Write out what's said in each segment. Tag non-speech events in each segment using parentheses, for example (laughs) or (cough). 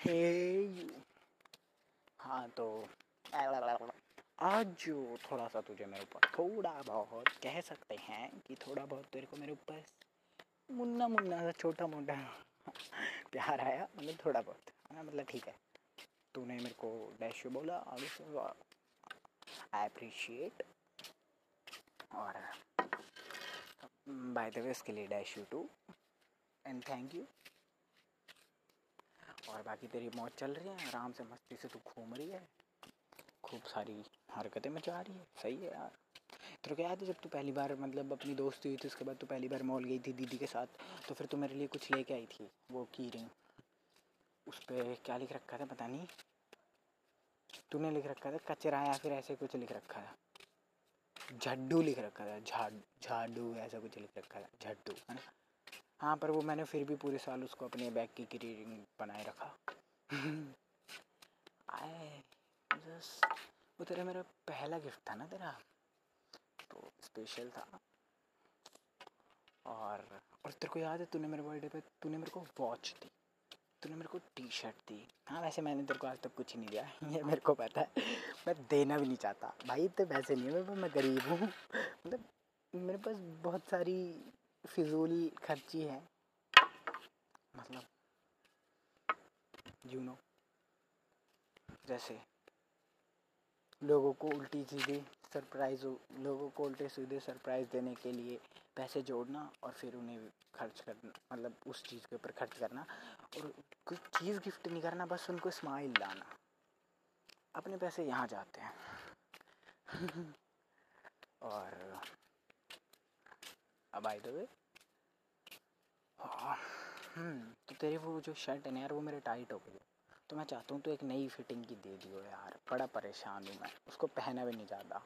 हे हाँ तो आज जो थोड़ा सा तुझे मेरे ऊपर थोड़ा बहुत कह सकते हैं कि थोड़ा बहुत तेरे को मेरे ऊपर मुन्ना मुन्ना सा छोटा मोटा प्यार आया मतलब थोड़ा बहुत हाँ मतलब ठीक है। तूने मेरे को डैश बोला से आई अप्रिशिएट और बाय द वे इसके लिए dash you too and thank you और बाकी तेरी मौज चल रही है, आराम से मस्ती से तू घूम रही है। खूब सारी हरकतें मचा रही है। सही है यार। तेरे को याद है जब तू पहली बार मतलब अपनी दोस्ती हुई थी, उसके बाद तू पहली बार मॉल गई थी दीदी के साथ? तो फिर तू मेरे लिए कुछ लेके आई थी, वो की रिंग। उस पर क्या लिख रखा था पता नहीं? तूने लिख रखा था कचरा या फिर ऐसे कुछ लिख रखा था? झड्डू लिख रखा था झाड़ झाड़ू ऐसा कुछ लिख रखा था झड्डू है ना? हाँ पर वो मैंने फिर भी पूरे साल उसको अपने बैग की रीडिंग बनाए रखा। (laughs) आए जस्ट वो तेरा मेरा पहला गिफ्ट था ना तेरा? तो स्पेशल था। और और तेरे को याद है, तूने मेरे बर्थडे पे, तूने मेरे को वॉच दी। तूने मेरे को टी शर्ट दी। हाँ वैसे मैंने तेरे को आज तक कुछ नहीं दिया। (laughs) ये मेरे को पता है। मैं देना भी नहीं चाहता। भाई, इतने पैसे नहीं है मैं गरीब हूँ। मतलब मेरे पास बहुत सारी फिजूल खर्ची है। मतलब यू नो जैसे लोगों को उल्टी सीधे सरप्राइज़ लोगों को उल्टे सीधे सरप्राइज़ देने के लिए पैसे जोड़ना और फिर उन्हें खर्च करना मतलब उस चीज़ के ऊपर खर्च करना और कोई चीज़ गिफ्ट नहीं करना, बस उनको स्माइल लाना। अपने पैसे यहाँ जाते हैं। (laughs) और अब आए तो तो तेरी वो जो शर्ट है ना यार, वो मेरे टाइट हो गई तो मैं चाहता हूँ तो एक नई फिटिंग की दे दियो यार। बड़ा परेशान हूँ मैं। उसको पहना भी नहीं चाहता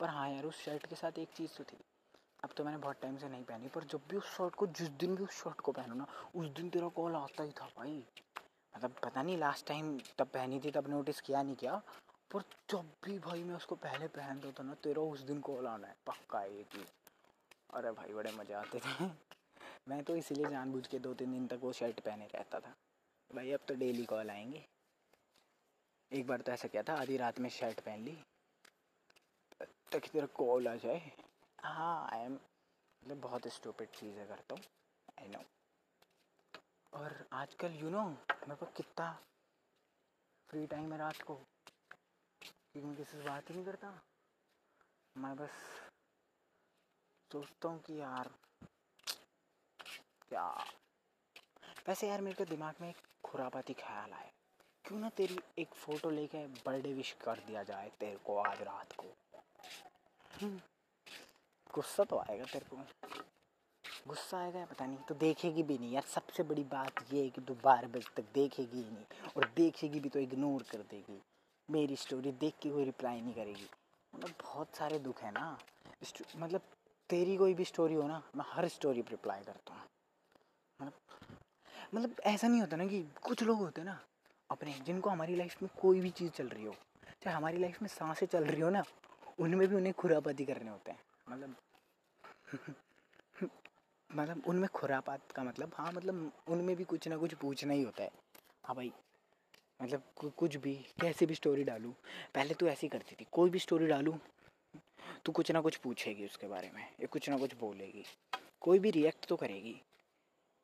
पर हाँ यार, उस शर्ट के साथ एक चीज़ तो थी। अब तो मैंने बहुत टाइम से नहीं पहनी, पर जब भी उस शर्ट को, जिस दिन भी उस शर्ट को पहनो ना, उस दिन तेरा कॉल आता ही था भाई। मतलब पता नहीं लास्ट टाइम तब पहनी थी, तब नोटिस किया नहीं किया? पर जब भी भाई मैं उसको पहले पहनता था ना, तेरा उस दिन कॉल आना है, पक्का ये चीज़ अरे भाई, बड़े मज़े आते थे। (laughs) मैं तो इसीलिए जानबूझ के दो तीन दिन तक वो शर्ट पहने रहता था। भाई, अब तो डेली कॉल आएँगे। एक बार तो ऐसा किया था, आधी रात में शर्ट पहन ली। ताकि तेरा कॉल आ जाए। हाँ आई एम मतलब बहुत स्टूपिड चीज़ें करता हूँ। आई नो और आजकल यू नो मेरे पास कितना फ्री टाइम है रात को। क्योंकि मैं किसी से बात ही नहीं करता। मैं बस सोचता हूँ कि यार, क्या? वैसे यार मेरे को दिमाग में एक खुरापाती ख्याल आया। क्यों ना तेरी एक फ़ोटो लेके बर्थडे विश कर दिया जाए तेरे को आज रात को? हम्म। गुस्सा तो आएगा तेरे को। गुस्सा आएगा पता नहीं तो देखेगी भी नहीं। यार सबसे बड़ी बात ये है कि तू बारह बजे तक देखेगी ही नहीं, और देखेगी भी तो इग्नोर कर देगी। मेरी स्टोरी देख के कोई रिप्लाई नहीं करेगी। मतलब बहुत सारे दुख है ना। मतलब तेरी कोई भी स्टोरी हो ना, मैं हर स्टोरी पर रिप्लाई करता हूँ। मतलब मतलब ऐसा नहीं होता ना कि कुछ लोग होते हैं ना, अपने, जिनको हमारी लाइफ में कोई भी चीज़ चल रही हो, चाहे हमारी लाइफ में साँसें चल रही हो ना, उनमें भी उन्हें खुरापाती करने होते हैं। मतलब (laughs) मतलब उनमें खुरापात का मतलब हाँ मतलब उनमें भी कुछ ना कुछ पूछना ही होता है। हाँ भाई मतलब कुछ भी, कैसे भी स्टोरी डालूँ, पहले तो ऐसी करती थी, कोई भी स्टोरी डालूँ तो कुछ ना कुछ पूछेगी उसके बारे में, या कुछ ना कुछ बोलेगी। कोई भी रिएक्ट तो करेगी।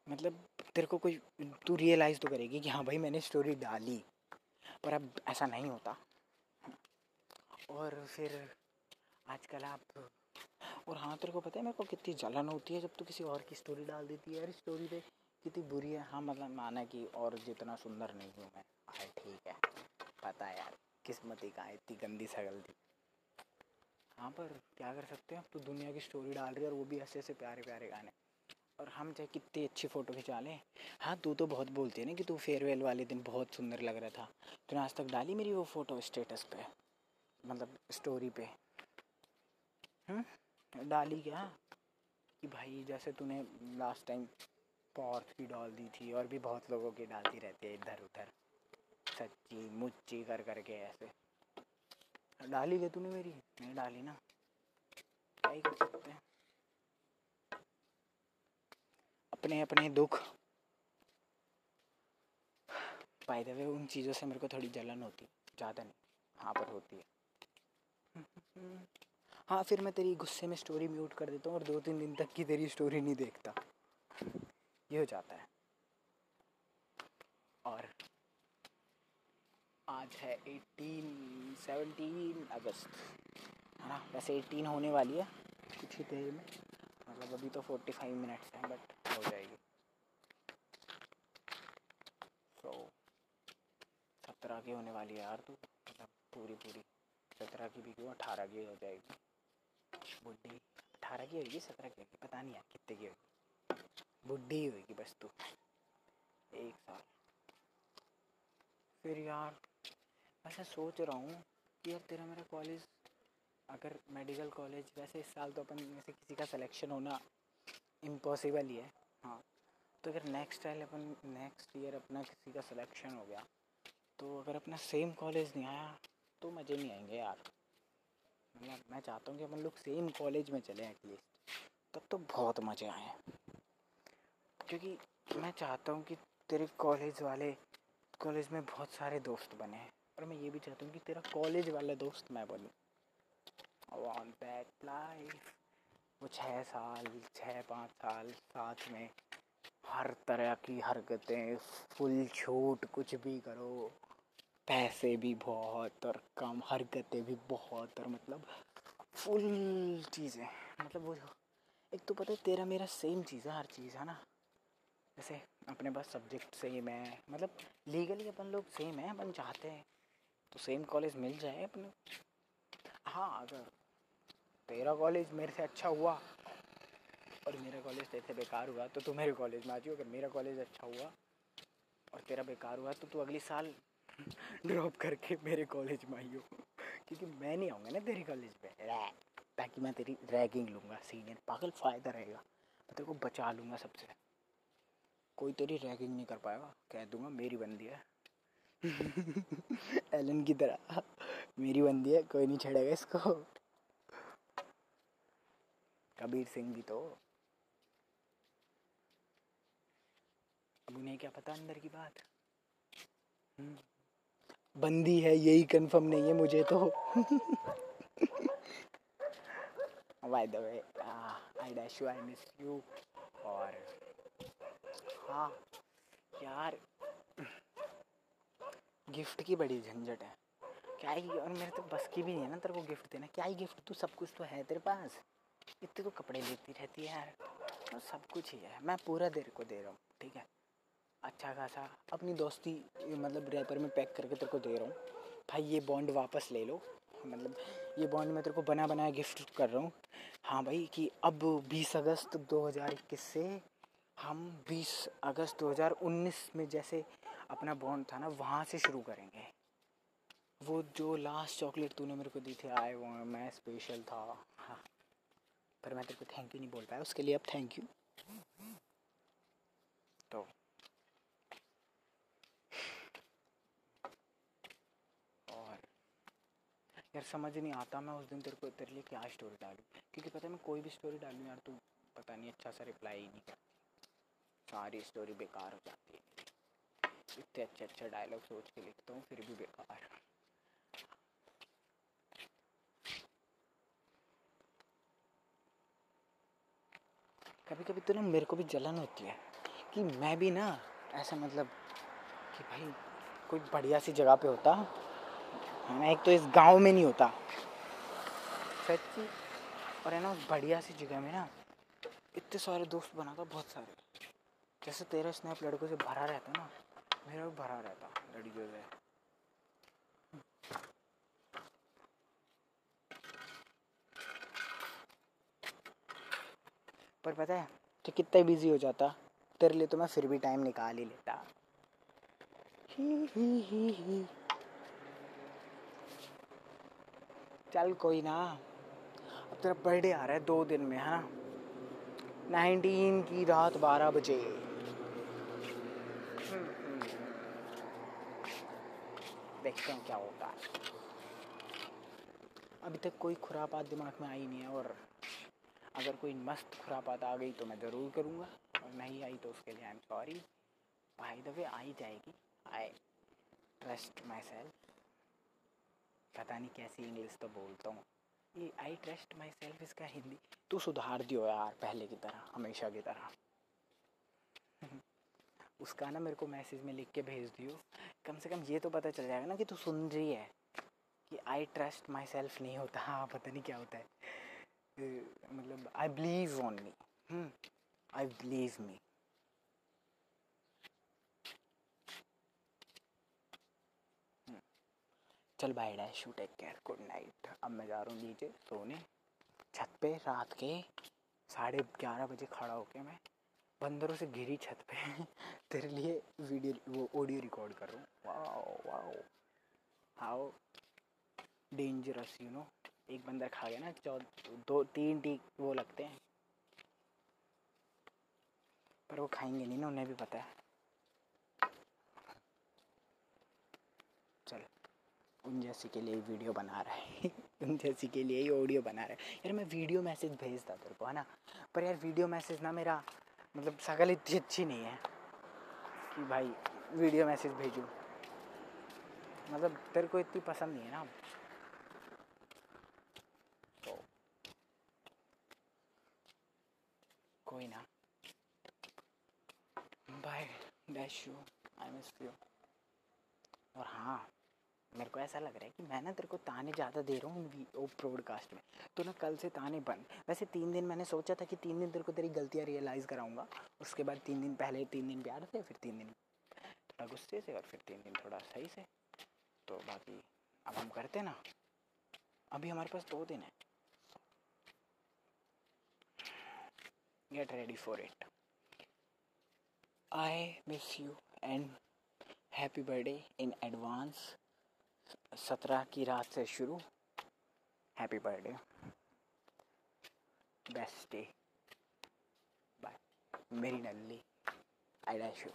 मतलब तेरे को कोई, तू रियलाइज़ तो करेगी कि हाँ भाई मैंने स्टोरी डाली, पर अब ऐसा नहीं होता। और फिर आजकल आप, और हाँ तेरे को पता है मेरे को कितनी जलन होती है जब तू किसी और की स्टोरी डाल देती है। यार स्टोरी पे कितनी बुरी है। हाँ मतलब माना कि और जितना सुंदर नहीं हूँ मैं। हाँ ठीक है, पता है यार, किस्मती का इतनी गंदी सगल थी। हाँ पर क्या कर सकते हैं? अब तो दुनिया की स्टोरी डाल रही है और वो भी ऐसे ऐसे प्यारे प्यारे गाने। और हम चाहे कितनी अच्छी फ़ोटो खिंचा लें। हाँ तू तो बहुत बोलती है ना कि तू फेयरवेल वाले दिन बहुत सुंदर लग रहा था। तूने आज तक डाली मेरी वो फ़ोटो स्टेटस पे? मतलब स्टोरी पे। हम्म? डाली क्या? कि भाई जैसे तूने लास्ट टाइम पॉर्थ की डाल दी थी और भी बहुत लोगों की डालती रहती है इधर उधर सच्ची मुच्ची कर करके ऐसे। डाली गई तूने मेरी? नहीं डाली ना। क्या ही कर सकते हैं? अपने अपने दुख। बाय द वे उन चीज़ों से मेरे को थोड़ी जलन होती है। ज़्यादा नहीं। हाँ पर होती है। हाँ फिर मैं तेरी गुस्से में स्टोरी म्यूट कर देता हूँ और दो तीन दिन तक की तेरी स्टोरी नहीं देखता। ये हो जाता है और आज है एटीन सेवनटीन अगस्त। है ना? वैसे एटीन होने वाली है, कुछ ही देर में। मतलब अभी तो फोर्टी फाइव मिनट्स हैं बट हो जाएगी। सो सत्रह की होने वाली है यार तू। मतलब पूरी पूरी। सत्रह की भी क्यों? अठारह की हो जाएगी। बुढ़ी। अठारह की होगी, सत्रह की होगी? पता नहीं यार, कितने की होगी। बुढ़ी होगी बस तू। एक साल। फिर यार वैसे सोच रहा हूँ कि यार तेरा मेरा कॉलेज अगर मेडिकल कॉलेज वैसे इस साल तो अपन में से किसी का सिलेक्शन होना इम्पॉसिबल ही है। हाँ तो अगर नेक्स्ट टाइम अपन नेक्स्ट ईयर अपना किसी का सिलेक्शन हो गया तो अगर अपना सेम कॉलेज नहीं आया तो मज़े नहीं आएँगे यार। मतलब मैं चाहता हूँ कि अपन लोग सेम कॉलेज में चले एटलीस्ट तब तो बहुत मज़े आए। क्योंकि मैं चाहता हूँ कि तेरे कॉलेज वाले कॉलेज में बहुत सारे दोस्त बने। और मैं ये भी चाहता हूँ कि तेरा कॉलेज वाला दोस्त मैं बनूँ। वांट दैट लाइफ वो छः साल छः पाँच साल साथ में हर तरह की हरकतें, फुल छूट, कुछ भी करो। पैसे भी बहुत और कम, हरकतें भी बहुत और मतलब फुल चीज़ें। मतलब वो एक तो पता है तेरा मेरा सेम चीज़ है, हर चीज़, है ना? जैसे अपने पास सब्जेक्ट सेम है मतलब लीगली अपन लोग सेम है, अपन चाहते हैं। तो सेम कॉलेज मिल जाए अपने हाँ अगर तेरा कॉलेज मेरे से अच्छा हुआ और मेरा कॉलेज तेरे से बेकार हुआ तो तू मेरे कॉलेज में आ जाओ अगर मेरा कॉलेज अच्छा हुआ और तेरा बेकार हुआ तो तू अगली साल ड्रॉप करके मेरे कॉलेज में आइयो। क्योंकि मैं नहीं आऊँगा ना तेरे कॉलेज पे ताकि मैं तेरी रैगिंग लूँगा सीनियर पागल फ़ायदा रहेगा। मैं तेरे को बचा लूँगा सबसे। कोई तेरी रैगिंग नहीं कर पाएगा। कह दूँगा, मेरी बंदी है (laughs) एलन की तरह। मेरी बंदी है, कोई नहीं छेड़ेगा इसको। कबीर सिंह भी तो। अब उन्हें क्या पता अंदर की बात? हम्म। बंदी है, यही कंफर्म नहीं है मुझे तो। By the way I dash you I miss you और हाँ यार गिफ्ट की बड़ी झंझट है। क्या ही और मेरे तो बस की भी नहीं है ना तेरे को गिफ्ट देना। क्या ही गिफ्ट? तू सब कुछ तो है तेरे पास। इतने तो कपड़े लेती रहती है यार। और सब कुछ ही है। मैं पूरा देर को दे रहा हूँ, ठीक है? अच्छा खासा अपनी दोस्ती मतलब रैपर में पैक करके तेरे को दे रहा हूँ। भाई, ये बॉन्ड वापस ले लो। मतलब ये बॉन्ड मैं तेरे को बना बनाया गिफ्ट कर रहा हूँ। हाँ भाई, कि अब 20 अगस्त 2021 से हम 20 अगस्त 2019 में जैसे अपना बॉन्ड था ना, वहाँ से शुरू करेंगे। वो जो लास्ट चॉकलेट तूने मेरे को दी थी आए वो मैं स्पेशल था। हाँ। पर मैं तेरे को थैंक यू नहीं बोल पाया, उसके लिए अब थैंक यू तो। और यार समझ नहीं आता मैं उस दिन तेरे को, तेरे लिए क्या स्टोरी डालूँ। क्योंकि पता है मैं कोई भी स्टोरी डालूँ यार, तू पता नहीं अच्छा सा रिप्लाई ही नहीं करती। सारी स्टोरी बेकार हो जाती। इतने अच्छे अच्छे डायलॉग सोच के लिखता हूँ, फिर भी बेकार। कभी कभी तो ना मेरे को भी जलन होती है कि मैं भी ना ऐसा मतलब कि भाई कोई बढ़िया सी जगह पे होता। मैं एक तो इस गाँव में नहीं होता। सच्ची? और है ना, उस बढ़िया सी जगह में ना इतने सारे दोस्त बनाता, बहुत सारे। जैसे तेरा स्नैप लड़कों से भरा रहता ना। मेरा भी भरा रहता, लड़कियों से। पर पता है, कि कितना बिज़ी हो जाता, तेरे लिए तो मैं फिर भी टाइम निकाल ही लेता। ही ही ही ही। चल कोई ना, अब तेरा बर्थडे आ रहा है दो दिन में, है ना? नाइनटीन की रात बारह बजे। देखते हैं क्या होता है। अभी तक कोई खुरापात दिमाग में आई नहीं है और अगर कोई मस्त खुरापात आ गई तो मैं ज़रूर करूँगा और नहीं आई तो उसके लिए I am sorry by the way आई जाएगी। आए ट्रस्ट माई सेल्फ पता नहीं कैसी इंग्लिश तो बोलता हूँ। ये आई ट्रस्ट माई सेल्फ इसका हिंदी। तू सुधार दियो यार पहले की तरह, हमेशा की तरह। (laughs) उसका ना मेरे को मैसेज में लिख के भेज दियो। कम से कम ये तो पता चल जाएगा ना कि तू सुन रही है कि आई ट्रस्ट माई सेल्फ नहीं होता। हाँ पता नहीं क्या होता है। मतलब I believe on me I believe me चल bye dash you take care good night अब मैं जा रहा हूँ नीचे सोने। छत पे रात के साढ़े ग्यारह बजे खड़ा होके मैं बंदरों से घिरी छत पे (laughs) तेरे लिए वीडियो वो ऑडियो रिकॉर्ड कर रहा हूँ wow wow how dangerous you know एक बंदर खा गया ना चौ दो, तीन टी, वो लगते हैं। पर वो खाएँगे नहीं ना, उन्हें भी पता है। चल, उन जैसी के लिए वीडियो बना रहा है। (laughs) उन जैसी के लिए ही ऑडियो बना रहा है। यार, मैं वीडियो मैसेज भेजता तेरे को, है ना? पर यार वीडियो मैसेज ना मेरा मतलब शकल इतनी अच्छी नहीं है कि भाई वीडियो मैसेज भेजूँ। मतलब तेरे को इतनी पसंद नहीं है ना तो कोई ना। Bye dash you I miss you और हाँ मेरे को ऐसा लग रहा है कि मैं ना तेरे को ताने ज़्यादा दे रहा हूँ वो प्रोडकास्ट में। तो ना कल से ताने बंद। वैसे तीन दिन मैंने सोचा था कि तीन दिन तेरे को तेरी गलतियाँ रियलाइज़ कराऊँगा। उसके बाद तीन दिन पहले तीन दिन प्यार से, फिर तीन दिन थोड़ा गुस्से से और फिर तीन दिन थोड़ा सही से। तो बाकी, अब हम करते ना। अभी हमारे पास दो दिन है। Get ready for it I miss you and happy birthday in advance सत्रह की रात से शुरू. Happy birthday best day bye मेरी नल्ली. आई डैश यू